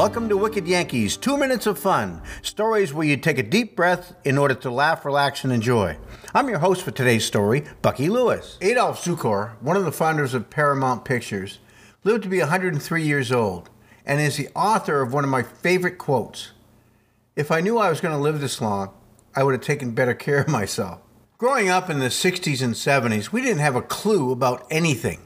Welcome to Wicked Yankees, two minutes of fun. Stories where you take a deep breath in order to laugh, relax, and enjoy. I'm your host for today's story, Bucky Lewis. Adolph Zukor, one of the founders of Paramount Pictures, lived to be 103 years old and is the author of one of my favorite quotes If I knew I was going to live this long, I would have taken better care of myself. Growing up in the 60s and 70s, we didn't have a clue about anything.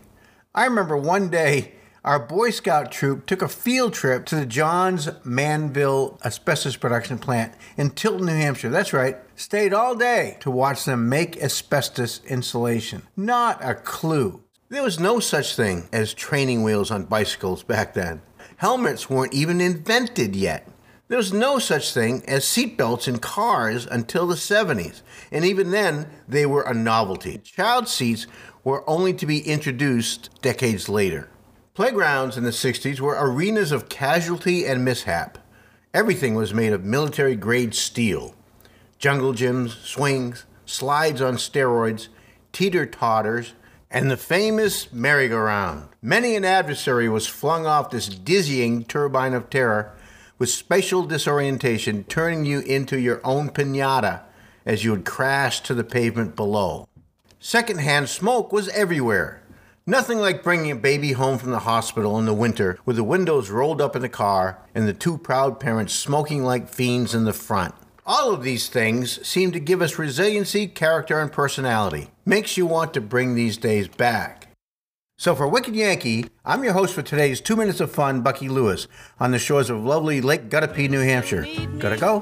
I remember one day our Boy Scout troop took a field trip to the Johns Manville asbestos production plant in Tilton, New Hampshire. That's right. Stayed all day to watch them make asbestos insulation. Not a clue. There was no such thing as training wheels on bicycles back then. Helmets weren't even invented yet. There was no such thing as seatbelts in cars until the 70s, and even then, they were a novelty. Child seats were only to be introduced decades later. Playgrounds in the 60s were arenas of casualty and mishap. Everything was made of military grade steel jungle gyms, swings, slides on steroids, teeter totters, and the famous merry-go-round. Many an adversary was flung off this dizzying turbine of terror with spatial disorientation, turning you into your own pinata as you would crash to the pavement below. Secondhand smoke was everywhere. Nothing like bringing a baby home from the hospital in the winter with the windows rolled up in the car and the two proud parents smoking like fiends in the front. All of these things seem to give us resiliency, character, and personality. Makes you want to bring these days back. So for Wicked Yankee, I'm your host for today's Two Minutes of Fun, Bucky Lewis, on the shores of lovely Lake Guttapee, New Hampshire. Gotta go.